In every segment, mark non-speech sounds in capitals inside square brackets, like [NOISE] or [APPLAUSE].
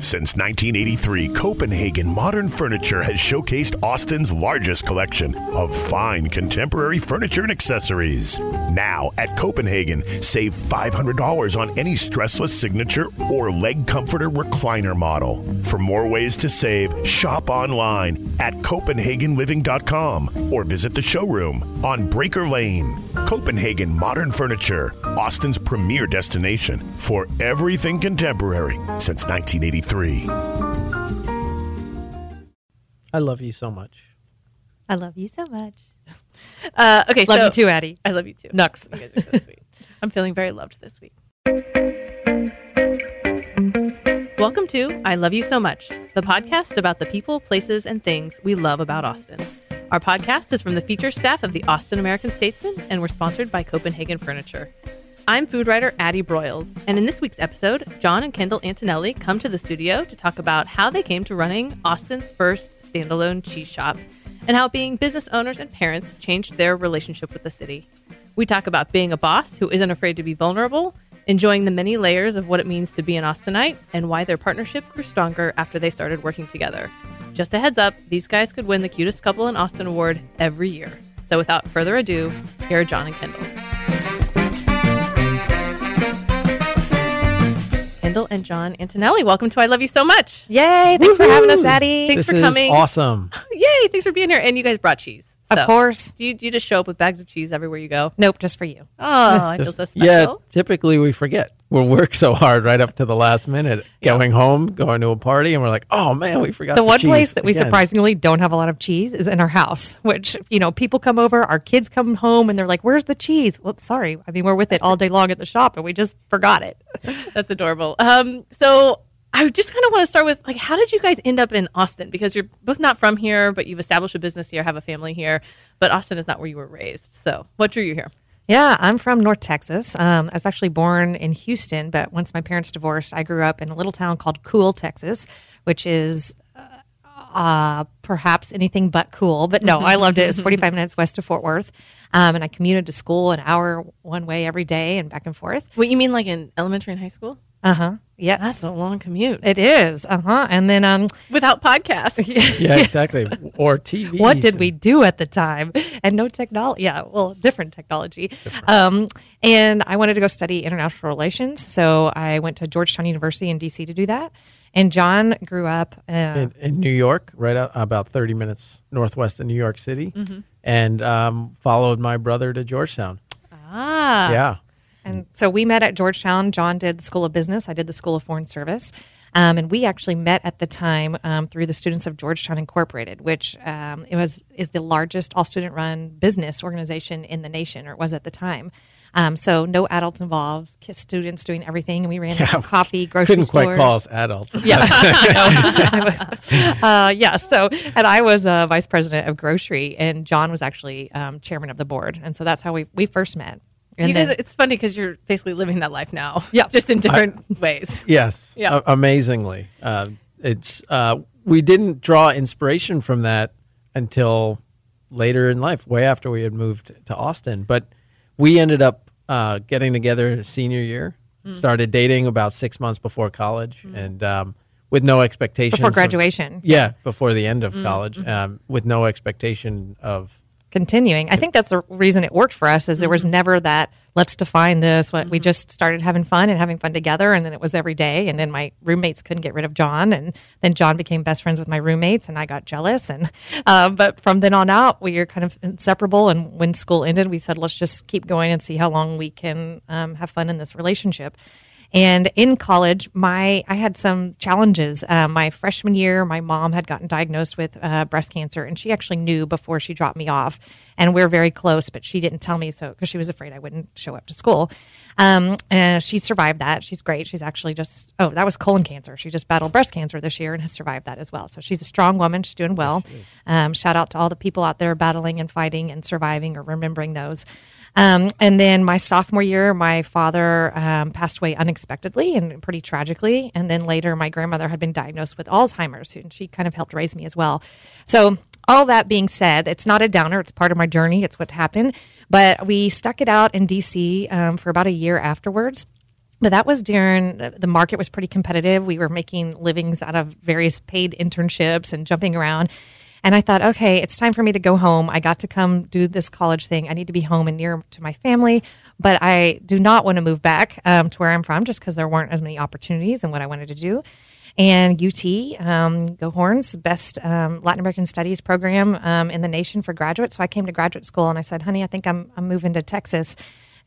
Since 1983, Copenhagen Modern Furniture has showcased Austin's largest collection of fine contemporary furniture and accessories. Now, at Copenhagen, save $500 on any stressless signature or leg comforter recliner model. For more ways to save, shop online at CopenhagenLiving.com or visit the showroom on Breaker Lane. Copenhagen Modern Furniture, Austin's premier destination for everything contemporary since 1983. I love you so much. I love you so much. [LAUGHS] Uh, okay, Love so you too, Addie. I love you too. Nux. You guys are so sweet. I'm feeling very loved this week. Welcome to I Love You So Much, the podcast about the people, places, and things we love about Austin. Our podcast is from the feature staff of the Austin American Statesman, and we're sponsored by Copenhagen Furniture. I'm food writer Addie Broyles, and in this week's episode, John and Kendall Antonelli come to the studio to talk about how they came to running Austin's first standalone cheese shop and how being business owners and parents changed their relationship with the city. We talk about being a boss who isn't afraid to be vulnerable, enjoying the many layers of what it means to be an Austinite, and why their partnership grew stronger after they started working together. Just a heads up, these guys could win the cutest couple in Austin award every year. So without further ado, here are John and Kendall. Kendall and John Antonelli, welcome to I Love You So Much. Yay! Thanks for having us, Addie. Thanks this for coming. is awesome. [LAUGHS] Yay! Thanks for being here. And you guys brought cheese. Of course. Do you, do you just show up with bags of cheese everywhere you go? Nope, just for you. Oh, I feel so special. Yeah, typically we forget. We'll work so hard right up to the last minute, going home, going to a party, and we're like, "Oh man, we forgot The the one cheese place that we again." surprisingly don't have a lot of cheese is in our house, which, you know, people come over, our kids come home, and they're like, Where's the cheese? Whoops, sorry. I mean, we're with it all day long at the shop, and we just forgot it. [LAUGHS] That's adorable. Um, so I just kind of want to start with like, how did you guys end up in Austin? Because you're both not from here, but you've established a business here, have a family here, but Austin is not where you were raised. So what drew you here? Yeah, I'm from North Texas. Um, I was actually born in Houston, but once my parents divorced, I grew up in a little town called Cool, Texas, which is uh, perhaps anything but cool. But no, I loved it. It was [LAUGHS] 45 minutes west of Fort Worth. Um, and I commuted to school an hour one way every day and back and forth. What you mean, like in elementary and high school? Uh huh. Yes. That's a long commute it is. Uh huh. And then um, without podcasts. [LAUGHS] Yeah, exactly. Or TV. what did we do at the time? And no technology. Yeah, well, different technology. Um, and I wanted to go study international relations, so I went to Georgetown University in DC to do that. And John grew up. Uh, in, in New York, right out, about thirty minutes northwest of New York City, Mm-hmm. and um, followed my brother to Georgetown. Ah. yeah, And so we met at Georgetown. John did the School of Business. I did the School of Foreign Service. Um, and we actually met at the time um, through the Students of Georgetown Incorporated, which um, it was is the largest all student run business organization in the nation, or it was at the time. Um, so no adults involved, students doing everything. And we ran coffee, grocery couldn't stores. quite call us adults. Yeah, [LAUGHS] was, [LAUGHS] uh, yeah. So, and I was uh, vice president of grocery, and John was actually um, chairman of the board, and so that's how we we first met. And you guys, then- it's funny because you're basically living that life now. [LAUGHS] Yeah. Just in different ways. Yes. Yeah. a- amazingly. Uh, it's uh, we didn't draw inspiration from that until later in life, way after we had moved to Austin. But we ended up uh, getting together senior year. Mm. Started dating about six months before college, and um, with no expectations before of- graduation. yeah, before the end of Mm, college, mm-hmm. um, with no expectation of continuing. I think that's the reason it worked for us is there was never that let's define this. What we just started having fun and having fun together, and then it was every day. And then my roommates couldn't get rid of John, and then John became best friends with my roommates, and I got jealous. And [LAUGHS] uh, but from then on out, we were kind of inseparable. And when school ended, we said let's just keep going and see how long we can um, have fun in this relationship. And in college, my I had some challenges. Uh, my freshman year, my mom had gotten diagnosed with uh, breast cancer, and she actually knew before she dropped me off. And we are very close, but she didn't tell me so because she was afraid I wouldn't show up to school. Um, and she survived that. She's great. She's actually just oh, that was colon cancer. She just battled breast cancer this year and has survived that as well. So she's a strong woman. She's doing well. Um, shout out to all the people out there battling and fighting and surviving or remembering those. Um, and then my sophomore year, my father um, passed away unexpectedly and pretty tragically. And then later, my grandmother had been diagnosed with Alzheimer's, and she kind of helped raise me as well. So, all that being said, it's not a downer. It's part of my journey. It's what happened. But we stuck it out in DC um, for about a year afterwards. But that was during the market was pretty competitive. We were making livings out of various paid internships and jumping around. And I thought, okay, it's time for me to go home. I got to come do this college thing. I need to be home and near to my family, but I do not want to move back um, to where I'm from just because there weren't as many opportunities and what I wanted to do. And UT, um, Go Horns, best um, Latin American Studies program um, in the nation for graduates. So I came to graduate school and I said, honey, I think I'm, I'm moving to Texas.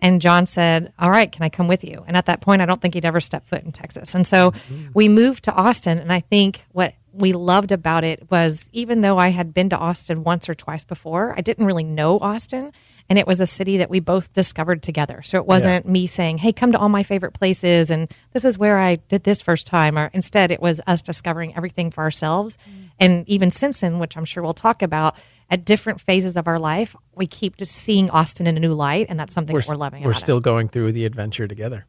And John said, All right, can I come with you? And at that point, I don't think he'd ever stepped foot in Texas. And so mm-hmm. we moved to Austin. And I think what we loved about it was even though I had been to Austin once or twice before, I didn't really know Austin. And it was a city that we both discovered together. So it wasn't yeah. me saying, Hey, come to all my favorite places. And this is where I did this first time. Or instead, it was us discovering everything for ourselves. Mm-hmm. And even since then, which I'm sure we'll talk about, at different phases of our life, we keep just seeing Austin in a new light. And that's something we're, that we're loving. We're still it. going through the adventure together.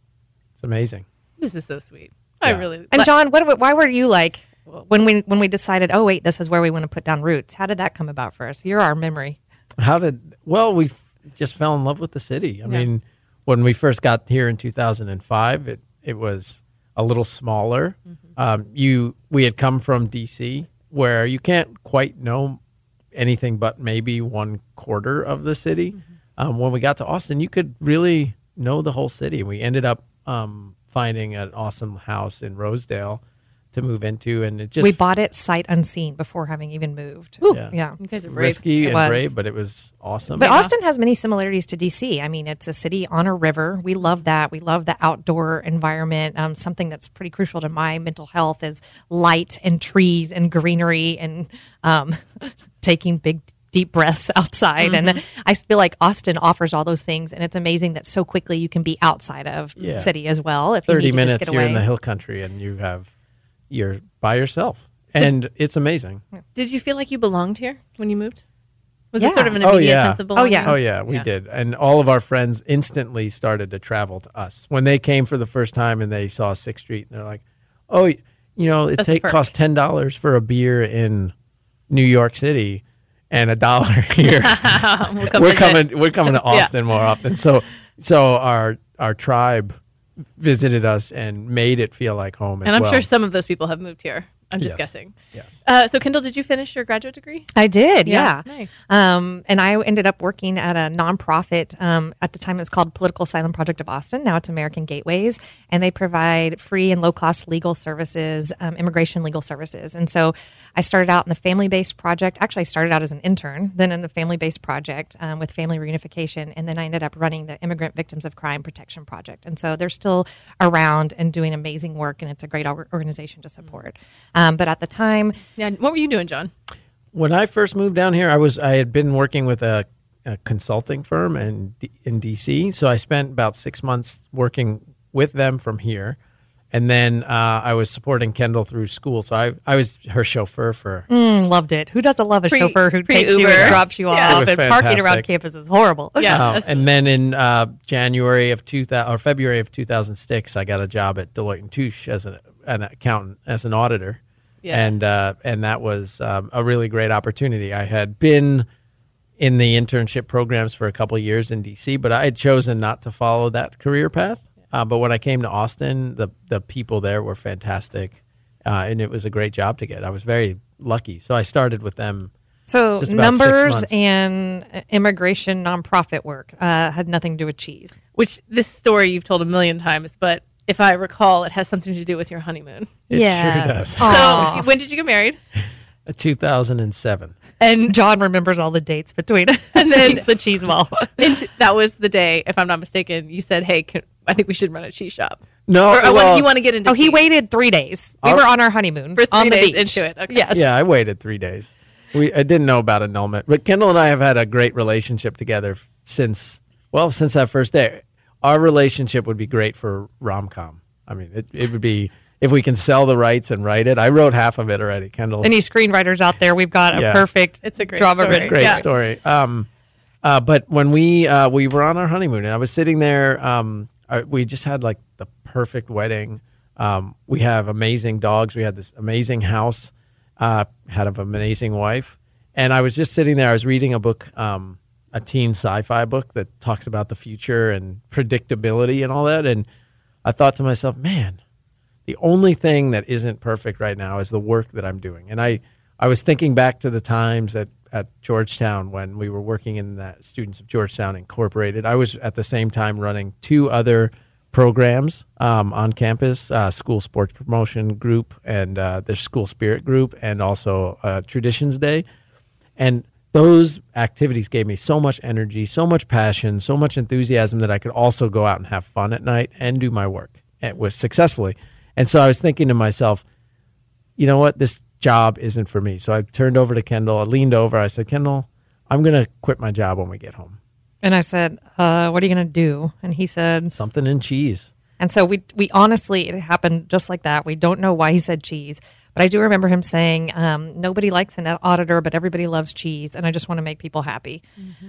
It's amazing. This is so sweet. Yeah. I really. And John, what, why were you like when we when we decided, oh wait, this is where we want to put down roots? How did that come about for us? You're our memory. How did? Well, we just fell in love with the city. I yeah. mean, when we first got here in 2005, it it was a little smaller. Mm-hmm. Um, you we had come from DC, where you can't quite know anything but maybe one quarter of the city. Mm-hmm. Um, when we got to Austin, you could really know the whole city. We ended up um, finding an awesome house in Rosedale to move into, and it just we bought it sight unseen before having even moved. Ooh, yeah. yeah, you guys are brave. risky it and was. brave, but it was awesome. But yeah. Austin has many similarities to DC. I mean, it's a city on a river. We love that. We love the outdoor environment. Um, something that's pretty crucial to my mental health is light and trees and greenery and um, [LAUGHS] taking big deep breaths [LAUGHS] outside. Mm-hmm. And I feel like Austin offers all those things. And it's amazing that so quickly you can be outside of yeah. city as well. If 30 minutes, you're in the hill country and you have you're by yourself, so, and it's amazing. Did you feel like you belonged here when you moved? Was yeah. it sort of an oh, immediate oh, yeah. sense of belonging? Oh yeah, oh yeah, we yeah. did, and all of our friends instantly started to travel to us when they came for the first time and they saw Sixth Street. And they're like, "Oh, you know, it take cost ten dollars for a beer in New York City." and a dollar [LAUGHS] here. [LAUGHS] we'll we're coming. We're coming to [LAUGHS] Austin yeah. more often. So, so our our tribe visited us and made it feel like home. and I'm well. sure some of those people have moved here. I'm just yes. guessing. Yes. Uh, so, Kendall, did you finish your graduate degree? I did. Yeah. yeah. Nice. Um, and I ended up working at a nonprofit. Um, at the time, it was called Political Asylum Project of Austin. Now it's American Gateways, and they provide free and low cost legal services, um, immigration legal services. And so, I started out in the family based project. Actually, I started out as an intern, then in the family based project um, with family reunification, and then I ended up running the Immigrant Victims of Crime Protection Project. And so, they're still around and doing amazing work, and it's a great organization to support. Um, but at the time, yeah, what were you doing, John? When I first moved down here, I was I had been working with a, a consulting firm in in DC, so I spent about six months working with them from here. And then uh, I was supporting Kendall through school, so I, I was her chauffeur for. Mm, loved it. Who doesn't love a pre, chauffeur who takes Uber. you and drops you yeah. off? And fantastic. parking around campus is horrible. Yeah, uh, and then in uh, January of two thousand or February of two thousand six, I got a job at Deloitte and Touche as an, an accountant, as an auditor, yeah. and uh, and that was um, a really great opportunity. I had been in the internship programs for a couple years in DC, but I had chosen not to follow that career path. Uh, but when I came to Austin, the the people there were fantastic, uh, and it was a great job to get. I was very lucky, so I started with them. So numbers and immigration nonprofit work uh, had nothing to do with cheese. Which this story you've told a million times, but if I recall, it has something to do with your honeymoon. It yeah. sure does. So when did you get married? 2007. And John remembers all the dates between and then the cheese wall. and [LAUGHS] that was the day, if I'm not mistaken, you said, "Hey, can, I think we should run a cheese shop." No, Or, uh, well, when you want to get into Oh, he waited three days. We Our- were on our honeymoon For three on the days beach. into it, okay. Yes. Yeah, I waited three days. We I didn't know about annulment, but Kendall and I have had a great relationship together since well since that first day. Our relationship would be great for rom com. I mean, it, it would be if we can sell the rights and write it. I wrote half of it already. Kendall, Any screenwriters out there? We've got a Yeah. perfect. It's a great drama story. written. great Yeah. story. Um, uh, but when we uh, we were on our honeymoon and I was sitting there, um, uh, we just had like the perfect wedding. Um, we have amazing dogs. We had this amazing house. Uh, had an amazing wife, and I was just sitting there. I was reading a book, um, a teen sci-fi book that talks about the future and predictability and all that. And I thought to myself, man, the only thing that isn't perfect right now is the work that I'm doing. And I, I was thinking back to the times at, at Georgetown when we were working in the Students of Georgetown Incorporated. I was at the same time running two other programs um, on campus uh, school sports promotion group and uh, the school spirit group, and also uh, Traditions Day. And those activities gave me so much energy, so much passion, so much enthusiasm that I could also go out and have fun at night and do my work. It was successfully. And so I was thinking to myself, you know what? This job isn't for me. So I turned over to Kendall. I leaned over. I said, Kendall, I'm going to quit my job when we get home. And I said, uh, "What are you going to do?" And he said, Something in cheese. And so we we honestly it happened just like that. We don't know why he said cheese, but I do remember him saying, um, "Nobody likes an auditor, but everybody loves cheese, and I just want to make people happy."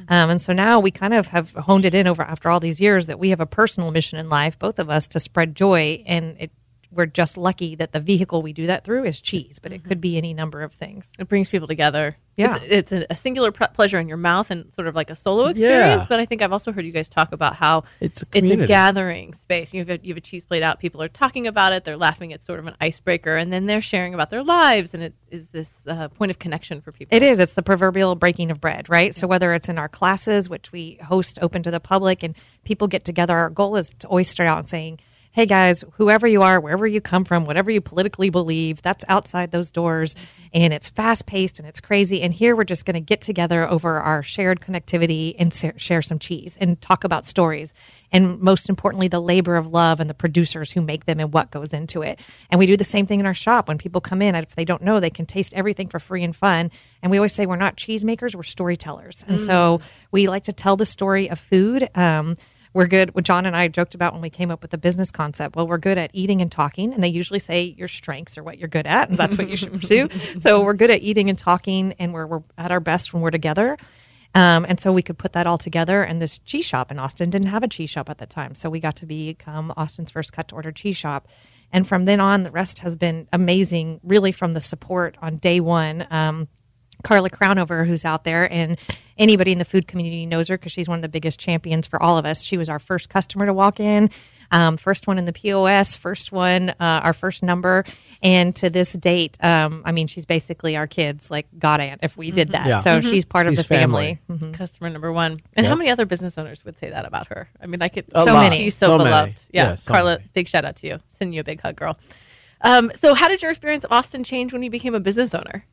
Um, and so now we kind of have honed it in over after all these years that we have a personal mission in life, both of us, to spread joy, and it, we're just lucky that the vehicle we do that through is cheese, but it could be any number of things. It brings people together. Yeah. It's, it's a, a singular pre- pleasure in your mouth and sort of like a solo experience. Yeah. But I think I've also heard you guys talk about how It's a it's a gathering space. You have a, you have a cheese plate out. People are talking about it. They're laughing. It's sort of an icebreaker. And then they're sharing about their lives. And it is this uh, point of connection for people. It is. It's the proverbial breaking of bread, right? So whether it's in our classes, which we host open to the public, and people get together, our goal is to always start out saying, "Hey guys, whoever you are, wherever you come from, whatever you politically believe, that's outside those doors, and it's fast paced and it's crazy. And here we're just going to get together over our shared connectivity and share some cheese and talk about stories, and most importantly, the labor of love and the producers who make them and what goes into it. And we do the same thing in our shop. When people come in, if they don't know, they can taste everything for free and fun. And we always say we're not cheese makers, we're storytellers. And so we like to tell the story of food. Um, we're good. What John and I joked about when we came up with the business concept. Well, we're good at eating and talking, and they usually say your strengths are what you're good at, and that's what you should [LAUGHS] pursue. So we're good at eating and talking, and we're, we're at our best when we're together. Um, and so we could put that all together. And this cheese shop in Austin didn't have a cheese shop at the time. So we got to become Austin's first cut to order cheese shop. And from then on, the rest has been amazing, really, from the support on day one. Um, Carla Crownover, who's out there, and anybody in the food community knows her because she's one of the biggest champions for all of us. She was our first customer to walk in, um, first one in the POS, first one, uh, our first number, and to this date, um, I mean, she's basically our kids, like God aunt, if we did that. Yeah. So she's part of the family. family. Customer number one. And how many other business owners would say that about her? I mean, I could. A So lot. many. She's so, So many. beloved. Yeah. Yeah, so Carla, many. big shout out to you. Sending you a big hug, girl. Um, so, how did your experience of Austin change when you became a business owner?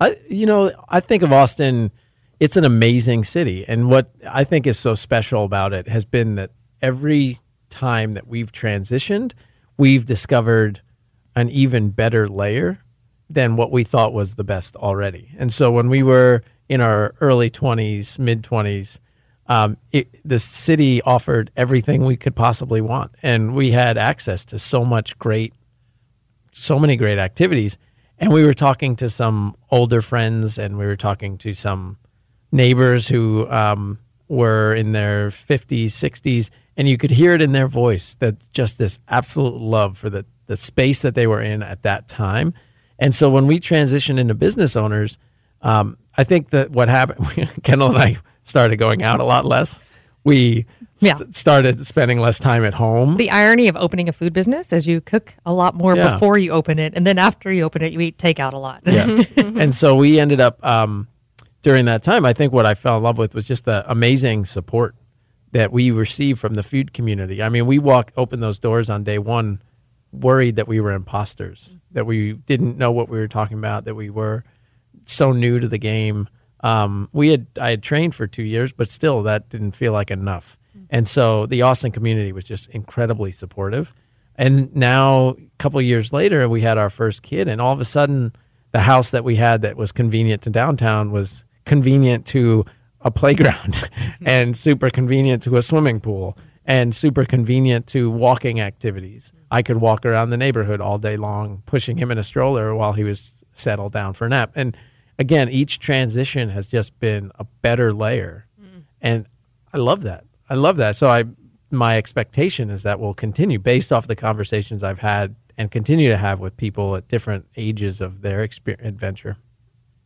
I, you know, I think of Austin. It's an amazing city, and what I think is so special about it has been that every time that we've transitioned, we've discovered an even better layer than what we thought was the best already. And so when we were in our early twenties, mid twenties, um, the city offered everything we could possibly want, and we had access to so much great so many great activities. And we were talking to some older friends and we were talking to some neighbors who um, were in their 50s, 60s. And you could hear it in their voice that just this absolute love for the, the space that they were in at that time. And so when we transitioned into business owners, um, I think that what happened, [LAUGHS] Kendall and I started going out a lot less. We Yeah. st- started spending less time at home. The irony of opening a food business is you cook a lot more Yeah. before you open it, and then after you open it, you eat takeout a lot. Yeah. [LAUGHS] and so we ended up um, during that time. I think what I fell in love with was just the amazing support that we received from the food community. I mean, we walked open those doors on day one, worried that we were imposters, that we didn't know what we were talking about, that we were so new to the game. Um, we had I had trained for two years, but still that didn't feel like enough. And so the Austin community was just incredibly supportive. And now, a couple years later, we had our first kid, and all of a sudden, the house that we had that was convenient to downtown was convenient to a playground [LAUGHS] and super convenient to a swimming pool and super convenient to walking activities. I could walk around the neighborhood all day long, pushing him in a stroller while he was settled down for a nap. And again, each transition has just been a better layer. Mm. And I love that. I love that. So I my expectation is that will continue based off the conversations I've had and continue to have with people at different ages of their experience, adventure.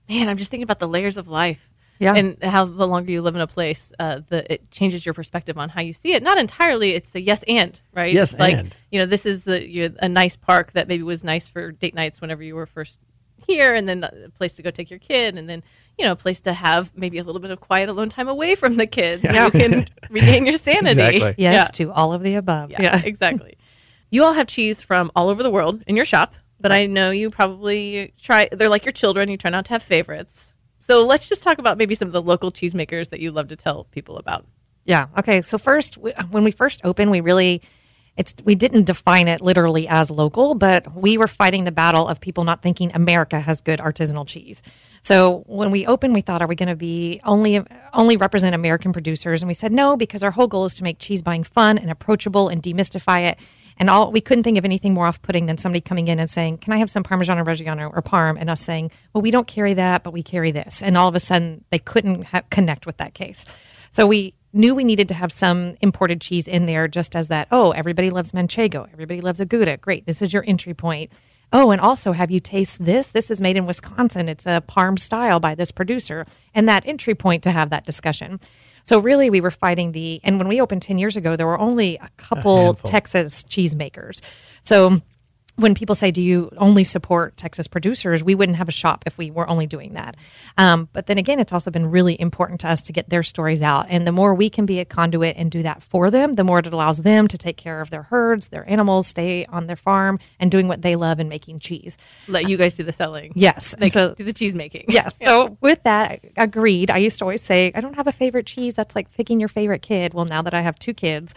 Man, I'm just thinking about the layers of life. Yeah. And how the longer you live in a place, uh, the it changes your perspective on how you see it. Not entirely, it's a yes and, right? Yes It's like, and. you know, this is the you're, a nice park that maybe was nice for date nights whenever you were first here, and then a place to go take your kid, and then you know, a place to have maybe a little bit of quiet alone time away from the kids. Yeah. You can [LAUGHS] regain your sanity. Exactly. Yes Yeah. to all of the above. Yeah, exactly. [LAUGHS] You all have cheese from all over the world in your shop, but I know you probably try. They're like your children. You try not to have favorites. So let's just talk about maybe some of the local cheesemakers that you love to tell people about. Yeah. Okay. So first, we, when we first opened, we really it's we didn't define it literally as local, but we were fighting the battle of people not thinking America has good artisanal cheese. So when we opened, we thought, are we going to be only only represent American producers? And we said no, because our whole goal is to make cheese buying fun and approachable and demystify it. And all we couldn't think of anything more off-putting than somebody coming in and saying, "Can I have some Parmesan or Reggiano or Parm?" and us saying, "Well, we don't carry that, but we carry this." And all of a sudden, they couldn't ha- connect with that case. So we knew we needed to have some imported cheese in there just as that, oh, everybody loves Manchego, everybody loves a Gouda. Great, this is your entry point. Oh, and also have you taste this? This is made in Wisconsin. It's a Parm style by this producer. And that entry point to have that discussion. So really we were fighting the and when we opened 10 years ago, there were only a couple handful. Texas cheesemakers. So when people say, "Do you only support Texas producers?" We wouldn't have a shop if we were only doing that. Um, but then again, it's also been really important to us to get their stories out, and the more we can be a conduit and do that for them, the more it allows them to take care of their herds, their animals, stay on their farm, and doing what they love and making cheese. Let you guys do the selling. Yes, and so do the cheese making. Yes. [LAUGHS] So with that, agreed. I used to always say, I don't have a favorite cheese. That's like picking your favorite kid. Well, now that I have two kids,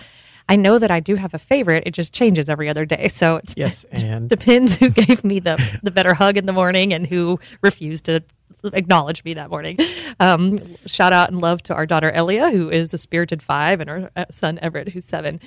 I know that I do have a favorite. It just changes every other day. So it Yes, [LAUGHS] and depends who gave me the the better hug in the morning and who refused to acknowledge me that morning. Um, shout out and love to our daughter Elia, who is a spirited five, and our uh, son Everett, who's seven.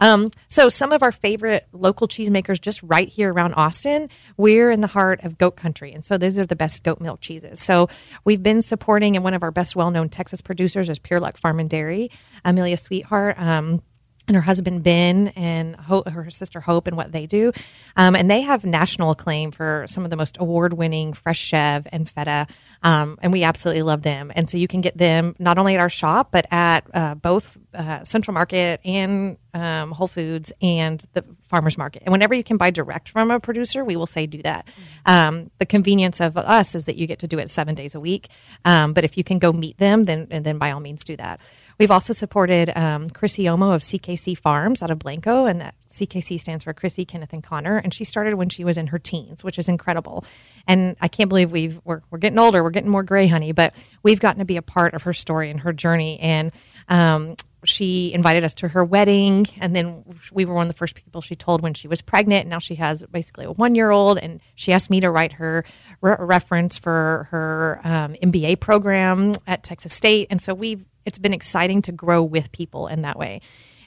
Um, so some of our favorite local cheesemakers, just right here around Austin, we're in the heart of goat country, and so these are the best goat milk cheeses. So we've been supporting, and one of our best well-known Texas producers is Pure Luck Farm and Dairy, Amelia Sweethardt. Um, and her husband Ben and her sister Hope and what they do. Um, and they have national acclaim for some of the most award winning fresh chev and feta. Um, and we absolutely love them. And so you can get them not only at our shop, but at uh, both uh, Central Market and um, Whole Foods and the farmers market. And whenever you can buy direct from a producer, we will say do that. Um, the convenience of us is that you get to do it seven days a week. Um, but if you can go meet them, then then by all means do that. We've also supported um, Chrissy Omo of CKC Farms out of Blanco, and that CKC stands for Chrissy, Kenneth, and Connor. And she started when she was in her teens, which is incredible. And I can't believe we've we're, we're getting older, we're getting more gray, honey, but we've gotten to be a part of her story and her journey. And um, she invited us to her wedding, and then we were one of the first people she told when she was pregnant. And now she has basically a one year old, and she asked me to write her re- reference for her um, MBA program at Texas State. And so we've it's been exciting to grow with people in that way.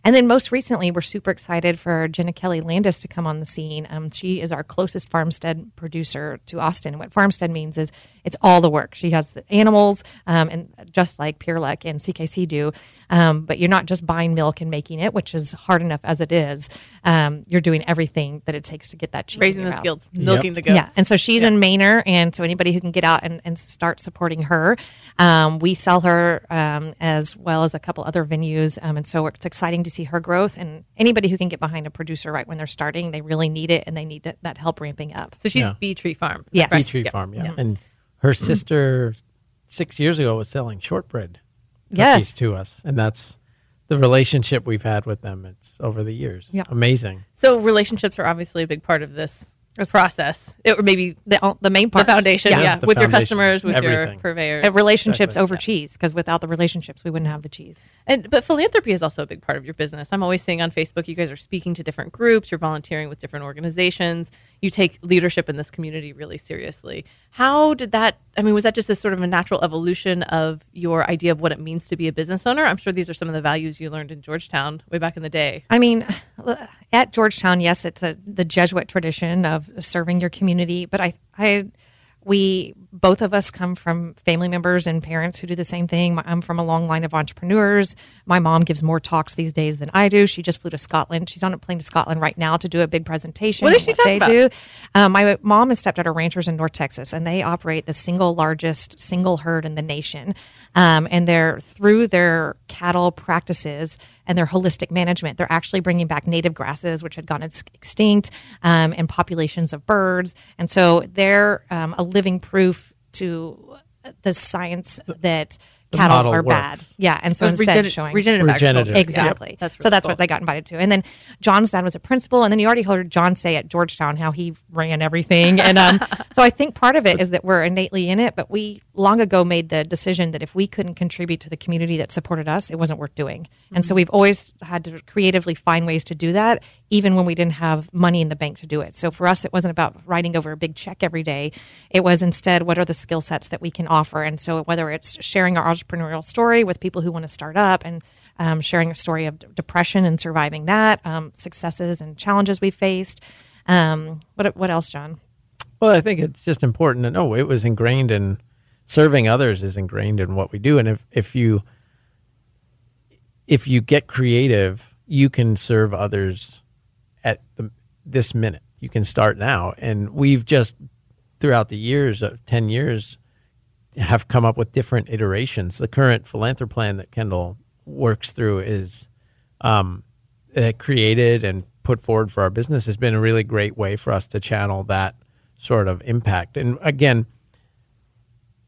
And then most recently, we're super excited for Jenna Kelly Landis to come on the scene. Um, she is our closest farmstead producer to Austin. And what farmstead means is it's all the work. She has the animals, um, and just like Pure Luck and CKC do. Um, but you're not just buying milk and making it, which is hard enough as it is. Um, you're doing everything that it takes to get that cheese. Raising the mouth. skills, milking the goats. Yeah, and so she's in Manor, and so anybody who can get out and, and start supporting her, um, we sell her um, as well as a couple other venues, um, and so it's exciting to see her growth. And anybody who can get behind a producer right when they're starting, they really need it, and they need that help ramping up. So she's Yeah. Bee Tree Farm. Yes. Bee Tree Yeah. Farm, yeah. And her sister six years ago was selling shortbread cookies Yes. to us, and that's the relationship we've had with them. It's over the years. Yeah. amazing. So relationships are obviously a big part of this process, it, or maybe The, the main part the foundation, yeah, The with your customers, with your purveyors. Uh, relationships Exactly. over cheese because without the relationships, we wouldn't have the cheese. And but philanthropy is also a big part of your business. I'm always seeing on Facebook you guys are speaking to different groups, you're volunteering with different organizations. You take leadership in this community really seriously. How did that I mean was that just a sort of a natural evolution of your idea of what it means to be a business owner? I'm sure these are some of the values you learned in Georgetown way back in the day. I mean, at Georgetown, yes, it's a, the Jesuit tradition of serving your community, but I, I, we both of us come from family members and parents who do the same thing. I'm from a long line of entrepreneurs. My mom gives more talks these days than I do. She just flew to Scotland. She's on a plane to Scotland right now to do a big presentation. What is she talking they about? do. Um, my mom is stepdad are ranchers in North Texas, and they operate the single largest single herd in the nation. Um, and they're through their cattle practices and their holistic management, they're actually bringing back native grasses, which had gone extinct, um, and populations of birds. And so they're um, a living proof to the science that cattle model are bad. Yeah, and so Uh, instead regen- showing regenerative, Regenerative. Exactly. Yep, that's so that's cool. what they got invited to. And then John's dad was a principal, and then you already heard John say at Georgetown how he ran everything. And um, [LAUGHS] so I think part of it is that we're innately in it, but we long ago made the decision that if we couldn't contribute to the community that supported us, it wasn't worth doing. And so we've always had to creatively find ways to do that, even when we didn't have money in the bank to do it. So for us, it wasn't about writing over a big check every day. It was instead, what are the skill sets that we can offer? And so whether it's sharing our entrepreneurial story with people who want to start up and um, sharing a story of d- depression and surviving that, um, successes and challenges we faced. Um, what what else, John? Well, I think it's just important to know it was ingrained in serving others is ingrained in what we do, and if if you if you get creative, you can serve others at the, this minute. You can start now, and we've just throughout the years of ten years have come up with different iterations. The current philanthropy plan that Kendall works through is um, uh, created and put forward for our business has been a really great way for us to channel that sort of impact. And again,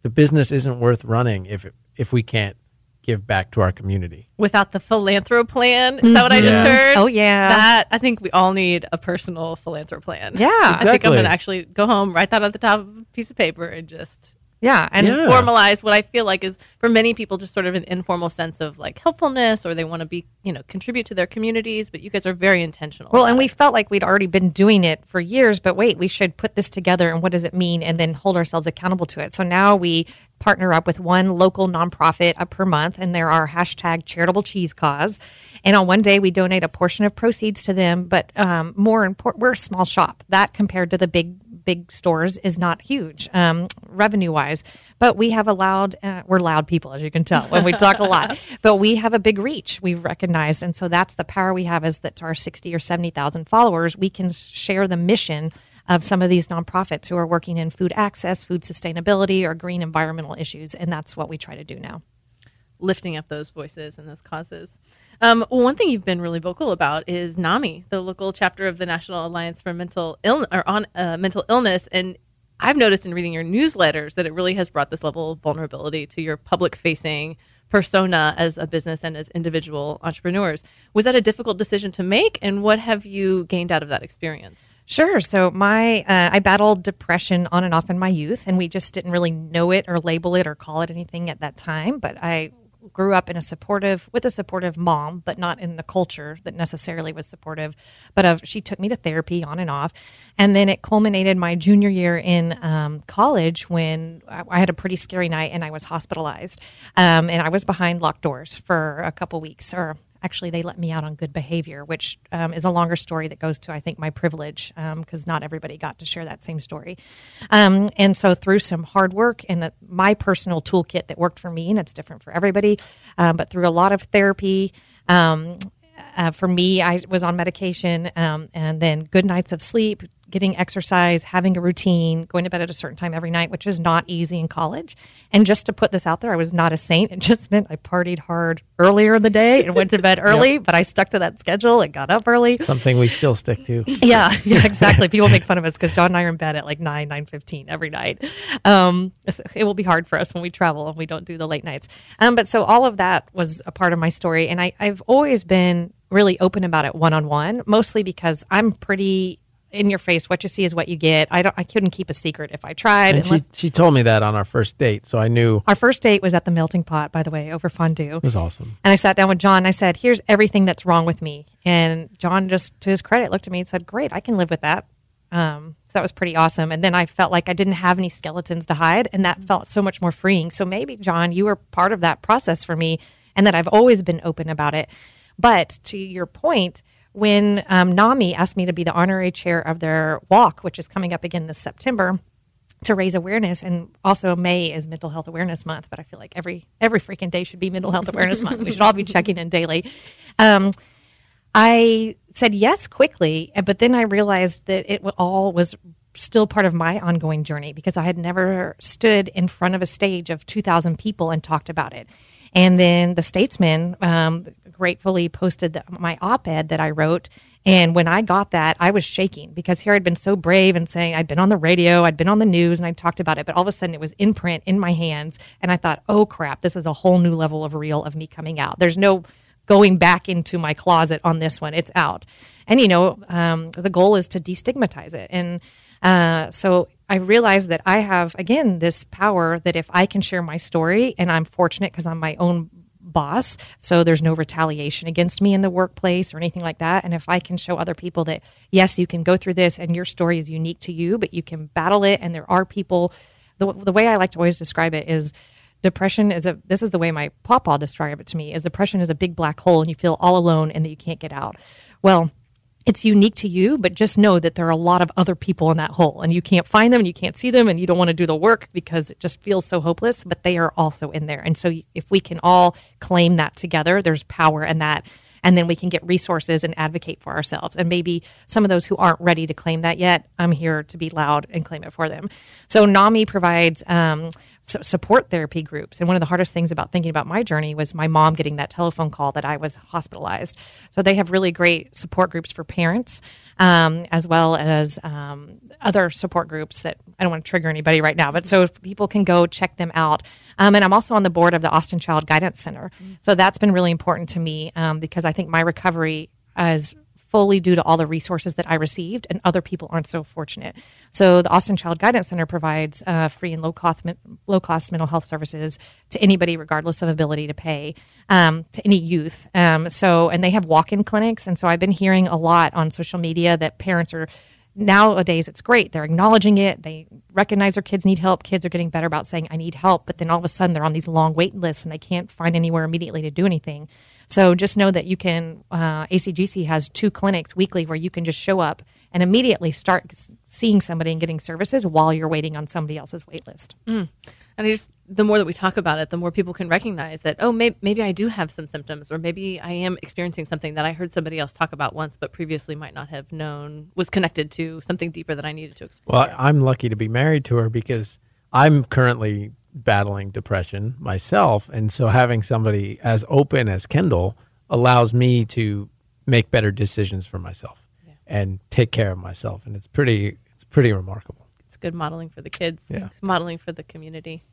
the business isn't worth running if if we can't give back to our community. Without the philanthro plan, is that what I just heard? Oh, yeah. that I think we all need a personal philanthro plan. Yeah. I think I'm going to actually go home, write that on the top of a piece of paper, and just Yeah, and Yeah. formalize what I feel like is for many people just sort of an informal sense of like helpfulness, or they want to be you know contribute to their communities. But you guys are very intentional. Well, and we felt like we'd already been doing it for years, but wait, we should put this together and what does it mean and then hold ourselves accountable to it. So now we partner up with one local nonprofit up per month and they're our hashtag charitable cheese cause. And on one day we donate a portion of proceeds to them, but um, more important, we're a small shop. That compared to the big big stores is not huge um, revenue wise, but we have allowed, uh, we're loud people, as you can tell, when we talk a lot, [LAUGHS] but we have a big reach we've recognized. And so that's the power we have is that to our 60 or 70,000 followers, we can share the mission of some of these nonprofits who are working in food access, food sustainability, or green environmental issues. And that's what we try to do now. lifting up those voices and those causes. Um, one thing you've been really vocal about is NAMI, the local chapter of the National Alliance for Mental Ill or on uh, Mental Illness, and I've noticed in reading your newsletters that it really has brought this level of vulnerability to your public-facing persona as a business and as individual entrepreneurs. Was that a difficult decision to make, and what have you gained out of that experience? Sure. So my uh, I battled depression on and off in my youth, and we just didn't really know it or label it or call it anything at that time. But I grew up in a supportive with a supportive mom, but not in the culture that necessarily was supportive. But of she took me to therapy on and off, and then it culminated my junior year in um, college when I, I had a pretty scary night and I was hospitalized, um, and I was behind locked doors for a couple weeks or actually they let me out on good behavior which um, is a longer story that goes to i think my privilege because not everybody got to share that same story. Um, and so through some hard work and my personal toolkit that worked for me and it's different for everybody um, but through a lot of therapy um, uh, for me, I was on medication, um, and then good nights of sleep, getting exercise, having a routine, going to bed at a certain time every night, which is not easy in college. And just to put this out there, I was not a saint. It just meant I partied hard earlier in the day and went to bed [LAUGHS] early, but I stuck to that schedule and got up early. Something we still stick to. [LAUGHS] Yeah, yeah, exactly. People make fun of us because John and I are in bed at like nine, nine fifteen every night. Um, it will be hard for us when we travel and we don't do the late nights. Um, but so all of that was a part of my story, and I, I've always been really open about it one on one, mostly because I'm pretty in your face. What you see is what you get. I don't. I couldn't keep a secret if I tried. And she, she told me that on our first date, so I knew our first date was at the melting pot, by the way, over fondue. It was awesome. And I sat down with John. And I said, "Here's everything that's wrong with me." And John, just to his credit, looked at me and said, "Great, I can live with that." Um, so that was pretty awesome. And then I felt like I didn't have any skeletons to hide, and that felt so much more freeing. So maybe, John, you were part of that process for me, and that I've always been open about it. But to your point, when um, NAMI asked me to be the honorary chair of their walk, which is coming up again this September, to raise awareness. And also May is mental health awareness month but I feel like every every freaking day should be mental health awareness month. We should all be checking in daily. Um, I said yes quickly, but then I realized that it all was still part of my ongoing journey because I had never stood in front of a stage of 2,000 people and talked about it. And then the Statesman um, gratefully posted the, my op ed that I wrote. And when I got that, I was shaking because here I'd been so brave and saying I'd been on the radio, I'd been on the news, and I'd talked about it. But all of a sudden, it was in print in my hands. And I thought, oh crap, this is a whole new level of real of me coming out. There's no going back into my closet on this one. It's out. And, you know, um, the goal is to destigmatize it. And uh, so I realized that I have, again, this power that if I can share my story, and I'm fortunate because I'm my own boss, so there's no retaliation against me in the workplace or anything like that. And if I can show other people that, yes, you can go through this and your story is unique to you, but you can battle it, and there are people. The, the way I like to always describe it is depression is a this is the way my papa described it to me is depression is a big black hole and you feel all alone and that you can't get out well it's unique to you but just know that there are a lot of other people in that hole and you can't find them and you can't see them and you don't want to do the work because it just feels so hopeless but they are also in there and so if we can all claim that together there's power in that and then we can get resources and advocate for ourselves. And maybe some of those who aren't ready to claim that yet, I'm here to be loud and claim it for them. So NAMI provides um, support therapy groups. And one of the hardest things about thinking about my journey was my mom getting that telephone call that I was hospitalized. So they have really great support groups for parents, um, as well as um, other support groups that I don't want to trigger anybody right now, but so if people can go check them out. Um, and I'm also on the board of the Austin Child Guidance Center. So that's been really important to me um, because I think my recovery is fully due to all the resources that I received, and other people aren't so fortunate. So the Austin Child Guidance Center provides uh, free and low cost low cost mental health services to anybody, regardless of ability to pay, um, to any youth. Um, so and they have walk in clinics, and so I've been hearing a lot on social media that parents are nowadays it's great they're acknowledging it they recognize their kids need help kids are getting better about saying i need help but then all of a sudden they're on these long wait lists and they can't find anywhere immediately to do anything so just know that you can uh, acgc has two clinics weekly where you can just show up and immediately start seeing somebody and getting services while you're waiting on somebody else's wait list And I just, the more that we talk about it, the more people can recognize that, oh, may- maybe I do have some symptoms, or maybe I am experiencing something that I heard somebody else talk about once, but previously might not have known was connected to something deeper that I needed to explore. Well, I'm lucky to be married to her because I'm currently battling depression myself. And so having somebody as open as Kendall allows me to make better decisions for myself and take care of myself. And it's pretty, it's pretty remarkable. it's good modeling for the kids. Yeah. It's modeling for the community.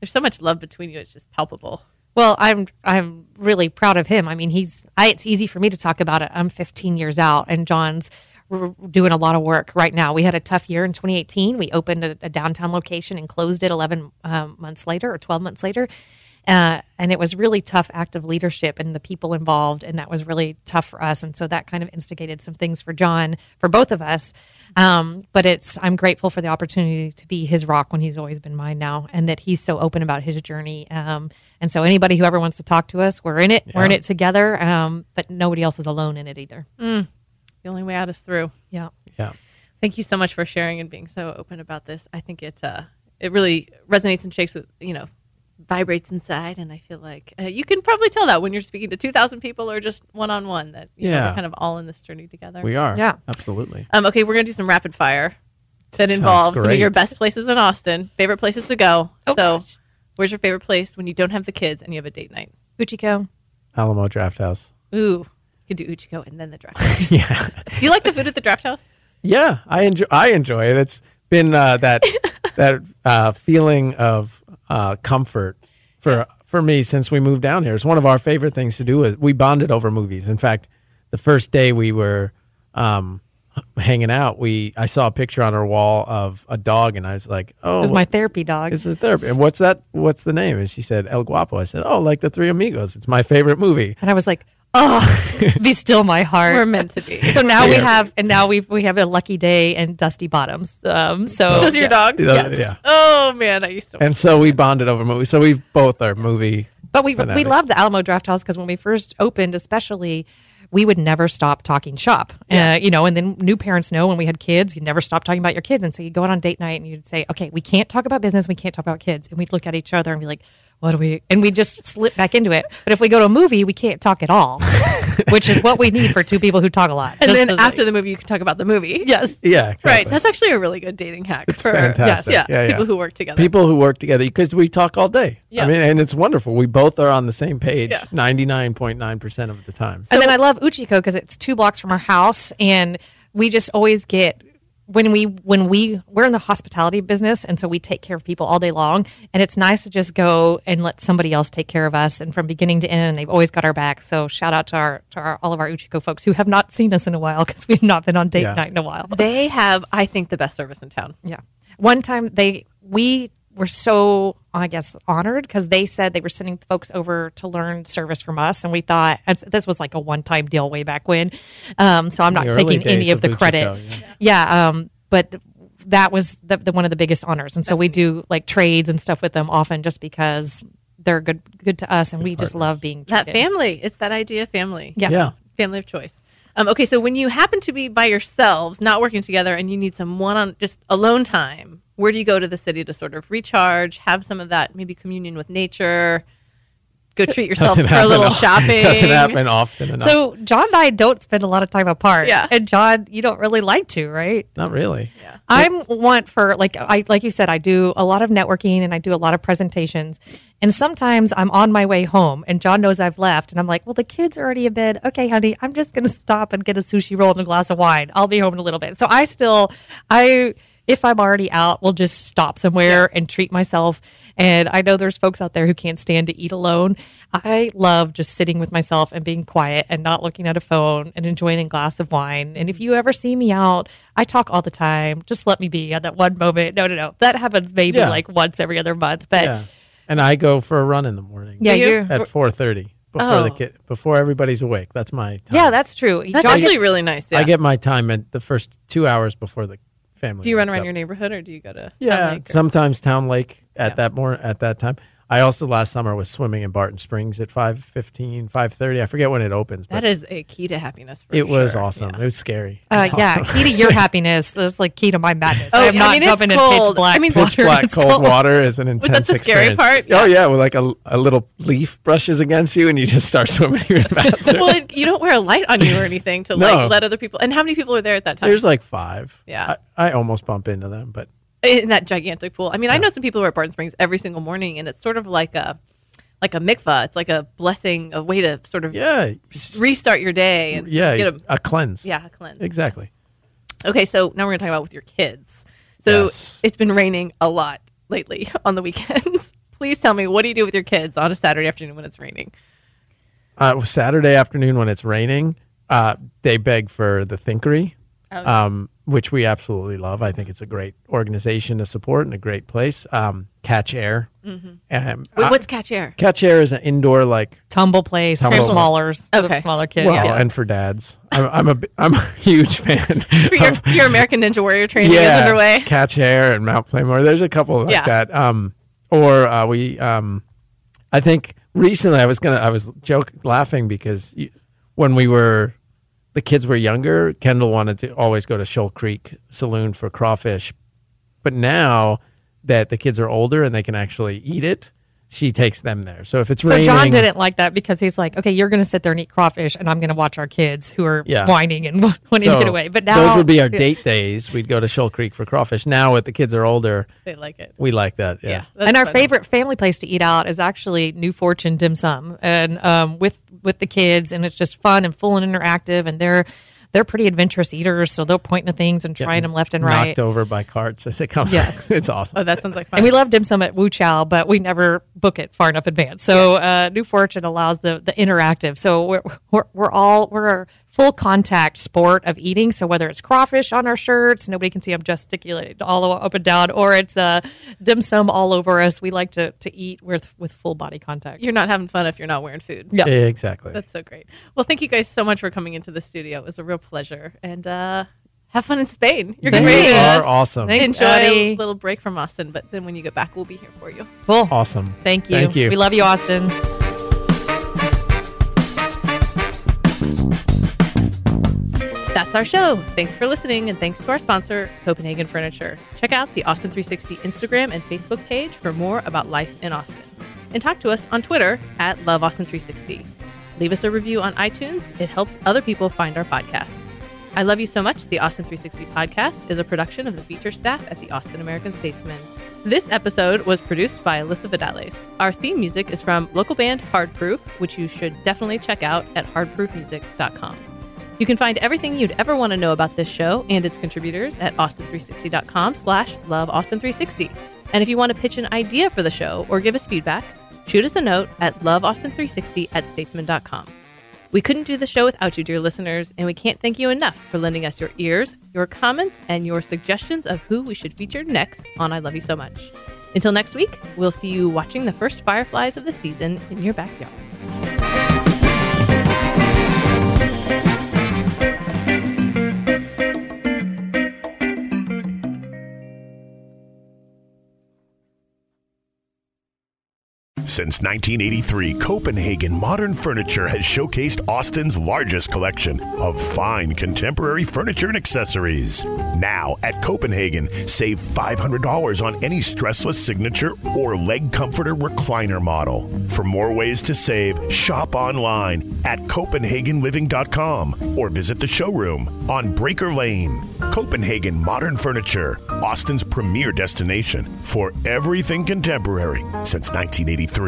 There's so much love between you. It's just palpable. Well, I'm I'm really proud of him. I mean, he's I, it's easy for me to talk about it. I'm 15 years out, and John's r- doing a lot of work right now. We had a tough year in 2018. We opened a, a downtown location and closed it 11 um, months later or 12 months later. Uh, and it was really tough active leadership and the people involved, and that was really tough for us. And so that kind of instigated some things for John, for both of us. Um, but it's I'm grateful for the opportunity to be his rock when he's always been mine now, and that he's so open about his journey. Um, and so anybody who ever wants to talk to us, we're in it. We're in it together. Um, but nobody else is alone in it either. The only way out is through. Yeah. Yeah. Thank you so much for sharing and being so open about this. I think it uh, it really resonates and shakes with you know vibrates inside, and I feel like uh, you can probably tell that when you're speaking to two thousand people or just one on one that you know, Yeah. we're kind of all in this journey together. We are. Yeah. Absolutely. Um, okay, we're gonna do some rapid fire that Sounds involves some of your best places in Austin, favorite places to go. Oh, so, gosh. where's your favorite place when you don't have the kids and you have a date night? Uchiko. Alamo Drafthouse. Ooh, you could do Uchiko and then the draft. [LAUGHS] house. Yeah. do you like the food at the draft house? Yeah, I enjoy. I enjoy it. It's been uh, that [LAUGHS] that uh, feeling of uh, comfort for for me since we moved down here. It's one of our favorite things to do. Is we bonded over movies. In fact, the first day we were um, hanging out, we I saw a picture on her wall of a dog, and I was like, "Oh, It was my therapy dog. this is therapy." And what's that? What's the name? And she said, "El Guapo." I said, "Oh, like the Three Amigos. It's my favorite movie." And I was like, oh, [LAUGHS] be still my heart. We're meant to be. so now we have, and now we we have a lucky day and dusty bottoms. Um, so Those are your yeah. dogs? Yeah, yeah. Oh man, I used to. And so we bonded over movies. So we both are movie. But we we fanatics. love the Alamo Drafthouse because when we first opened, especially, we would never stop talking shop. Uh, you know, and then new parents know when we had kids, you never stop talking about your kids, and so you go out on date night and you'd say, "Okay, we can't talk about business, we can't talk about kids," and we'd look at each other and be like, "What do we?" And we just slip back into it. But if we go to a movie, we can't talk at all, [LAUGHS] which is what we need for two people who talk a lot. and Just then as- after the movie, you can talk about the movie. yes, Yeah, exactly. Right. That's actually a really good dating hack it's for fantastic. Yeah, Yeah, yeah. people who work together. people who work together because we talk all day. Yeah. I mean, and it's wonderful. We both are on the same page Yeah. ninety nine point nine percent of the time. and then I love Uchiko because it's two blocks from our house, and we just always get when we when we we're in the hospitality business, and so we take care of people all day long, and it's nice to just go and let somebody else take care of us, and from beginning to end, they've always got our back. So shout out to our to our, all of our Uchiko folks who have not seen us in a while because we've not been on date Yeah. night in a while. they have, I think, the best service in town. Yeah. One time they we were so I guess honored because they said they were sending folks over to learn service from us, and we thought and this was like a one time deal way back when. Um, so I'm not taking any days of the of credit. Uchiko, yeah. um, but that was the, the one of the biggest honors, and so we do like trades and stuff with them often just because they're good good to us, and we just love being That family. It's that idea of family. Yeah. Yeah. Family of choice. Um, okay, so when you happen to be by yourselves, not working together, and you need some one on just alone time, where do you go to the city to sort of recharge, have some of that maybe communion with nature, go treat yourself Doesn't for a little al- [LAUGHS] shopping? Doesn't happen often enough. So John and I don't spend a lot of time apart. Yeah. and John, you don't really like to, right? Not really. Yeah. I'm want for like I like you said I do a lot of networking and I do a lot of presentations and sometimes I'm on my way home and John knows I've left and I'm like well the kids are already in bed okay honey I'm just gonna stop and get a sushi roll and a glass of wine I'll be home in a little bit so I still I if I'm already out we'll just stop somewhere and treat myself and I know there's folks out there who can't stand to eat alone I love just sitting with myself and being quiet and not looking at a phone and enjoying a glass of wine and if you ever see me out I talk all the time. Just let me be at that one moment. No, no, no. That happens maybe Yeah. like once every other month. But Yeah. And I go for a run in the morning. yeah, you? you're, At four thirty before Oh. the kid before everybody's awake. That's my time. yeah, that's true. That's John actually gets- really nice. Yeah. I get my time at the first two hours before the family. do you run around up. your neighborhood or do you go to Yeah, Town Lake or- sometimes Town Lake at Yeah. that more at that time. I also last summer was swimming in Barton Springs at 5:15, 5:30. I forget when it opens, but That is a key to happiness. For it was awesome. Yeah. It was scary. Uh, yeah, key to your [LAUGHS] happiness. That's like key to my madness. Oh, I am I not mean, it's jumping in pitch cold. black I mean, Pitch black It's cold, water is an [LAUGHS] intense the scary experience. part? Oh yeah, with like a, a little leaf brushes against you and you just start [LAUGHS] swimming even faster. well, you don't wear a light on you or anything to No. like let other people. And how many people are there at that time? There's like five. Yeah. I, I almost bump into them, but in that gigantic pool. I mean, I know some people who are at Barton Springs every single morning, and it's sort of like a like a mikvah. It's like a blessing, a way to sort of yeah, restart your day and yeah, get a a cleanse. yeah a cleanse. exactly. Okay, so now we're gonna talk about with your kids. So Yes. it's been raining a lot lately [LAUGHS] on the weekends. [LAUGHS] Please tell me what do you do with your kids on a Saturday afternoon when it's raining? Uh, Saturday afternoon when it's raining, uh, they beg for the Thinkery, Oh, um, which we absolutely love. I think it's a great organization to support and a great place. Um, Catch Air. Um, Wait, what's catch air? Catch Air is an indoor like Tumble place Tumble. for smallers. for Okay. smaller kids. well, yeah. and for dads. I'm, I'm a bi- I'm a [LAUGHS] huge fan. [LAUGHS] Your, of- your American Ninja Warrior training is underway. Catch Air and Mount Playmore. There's a couple like Yeah. that. Um, or uh, we, um, I think recently I was gonna, I was joke laughing because you, when we were, the kids were younger, Kendall wanted to always go to Shoal Creek Saloon for crawfish, but now that the kids are older and they can actually eat it, she takes them there. So if it's So raining, John didn't like that because he's like, okay, you're going to sit there and eat crawfish, and I'm going to watch our kids who are Yeah. whining and [LAUGHS] wanting to get away. But now those would be our [LAUGHS] date days. We'd go to Shoal Creek for crawfish. Now, with the kids are older, They like it. we like that. Yeah. Yeah, and our funny. favorite family place to eat out is actually New Fortune Dim Sum, and um, with with the kids, and it's just fun and full and interactive, and they're they're pretty adventurous eaters, so they'll point to things and trying them left and right. knocked over by carts as it comes. Yes. [LAUGHS] it's awesome. Oh, that sounds like fun. And we love dim sum at Wu Chow, but we never book it far enough advance. So uh, New Fortune allows the the interactive. So we're we're, we're all we're full contact sport of eating. So whether it's crawfish on our shirts, nobody can see them gesticulating all the way up and down, or it's uh, dim sum all over us. We like to to eat with with full body contact. You're not having fun if you're not wearing food. Yeah. Exactly. That's so great. Well, thank you guys so much for coming into the studio. It was a real pleasure. And uh, have fun in Spain. You're They great. are awesome. Thanks, Enjoy a little break from Austin, but then when you get back, we'll be here for you. Cool. Awesome. Thank you. Thank you. We love you, Austin. That's our show. Thanks for listening, and thanks to our sponsor, Copenhagen Furniture. Check out the Austin 360 Instagram and Facebook page for more about life in Austin. And talk to us on Twitter at LoveAustin360. Leave us a review on iTunes, it helps other people find our podcast. I Love You So Much, the Austin 360 podcast, is a production of the feature staff at the Austin American Statesman. This episode was produced by Alyssa Vidales. Our theme music is from local band Hard Proof, which you should definitely check out at hardproofmusic.com. You can find everything you'd ever want to know about this show and its contributors at austin360.com slash loveaustin360. And if you want to pitch an idea for the show or give us feedback, shoot us a note at loveaustin360 at statesman.com. We couldn't do the show without you, dear listeners, and we can't thank you enough for lending us your ears, your comments, and your suggestions of who we should feature next on I Love You So Much. Until next week, we'll see you watching the first fireflies of the season in your backyard. Since 1983, Copenhagen Modern Furniture has showcased Austin's largest collection of fine contemporary furniture and accessories. Now, at Copenhagen, save $500 on any stressless signature or leg comforter recliner model. For more ways to save, shop online at CopenhagenLiving.com or visit the showroom on Breaker Lane. Copenhagen Modern Furniture, Austin's premier destination for everything contemporary since 1983.